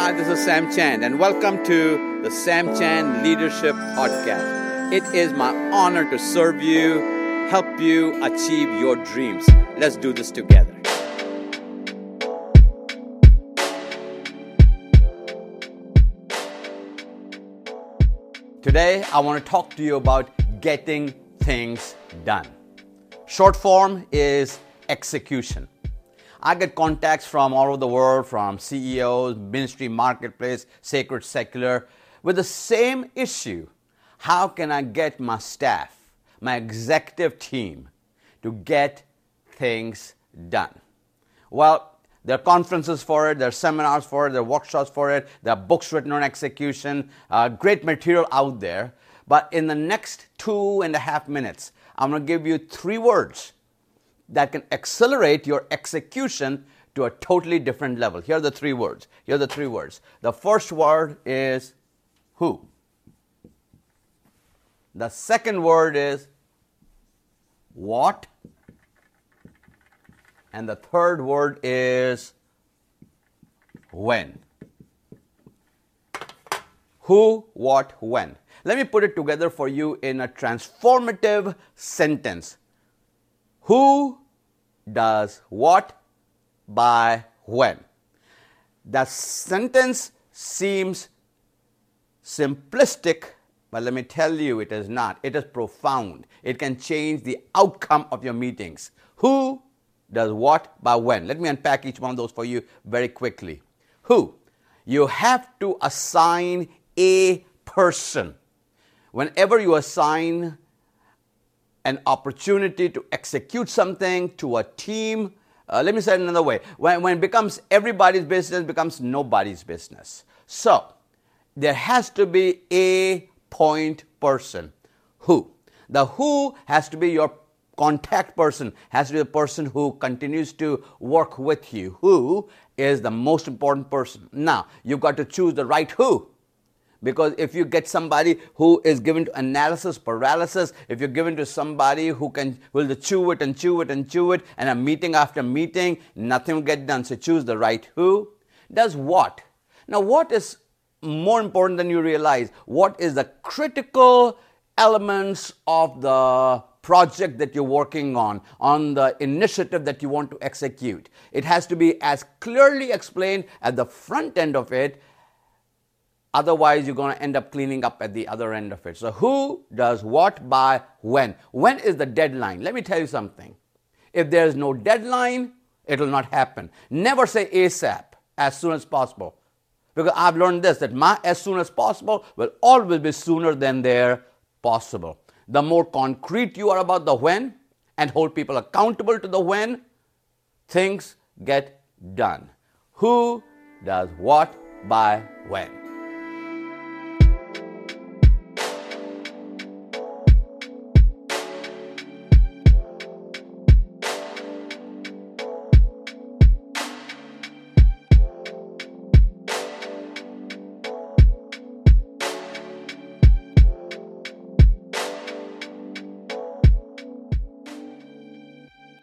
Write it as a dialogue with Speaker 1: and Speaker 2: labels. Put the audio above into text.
Speaker 1: Hi, this is Sam Chan, and welcome to the Sam Chan Leadership Podcast. It is my honor to serve you, help you achieve your dreams. Let's do this together. Today, I want to talk to you about getting things done. Short form is execution. I get contacts from all over the world, from CEOs, ministry, marketplace, sacred, secular, with the same issue. How can I get my staff, my executive team, to get things done? Well, there are conferences for it, there are seminars for it, there are workshops for it, there are books written on execution, uh, great material out there. But in the next two and a half minutes, I'm going to give you three words that can accelerate your execution to a totally different level. Here are the three words. Here are the three words. The first word is who. The second word is what. And the third word is when. Who, what, when. Let me put it together for you in a transformative sentence. Who does what by when? The sentence seems simplistic, but let me tell you, it is not. It is profound. It can change the outcome of your meetings. Who does what by when? Let me unpack each one of those for you very quickly. Who? You have to assign a person. Whenever you assign an opportunity to execute something to a team. Uh, let me say it another way. When, when it becomes everybody's business, becomes nobody's business. So, there has to be a point person. Who? The who has to be your contact person, has to be the person who continues to work with you. Who is the most important person? Now, you've got to choose the right who. Because if you get somebody who is given to analysis paralysis, if you're given to somebody who can will chew it and chew it and chew it, and a meeting after meeting, nothing will get done. So choose the right who. Does what? Now, what is more important than you realize? What is the critical elements of the project that you're working on, on the initiative that you want to execute? It has to be as clearly explained at the front end of it Otherwise, you're going to end up cleaning up at the other end of it. So, who does what by when? When is the deadline? Let me tell you something. If there is no deadline, it will not happen. Never say ASAP, as soon as possible. Because I've learned this that my as soon as possible will always be sooner than their possible. The more concrete you are about the when and hold people accountable to the when, things get done. Who does what by when?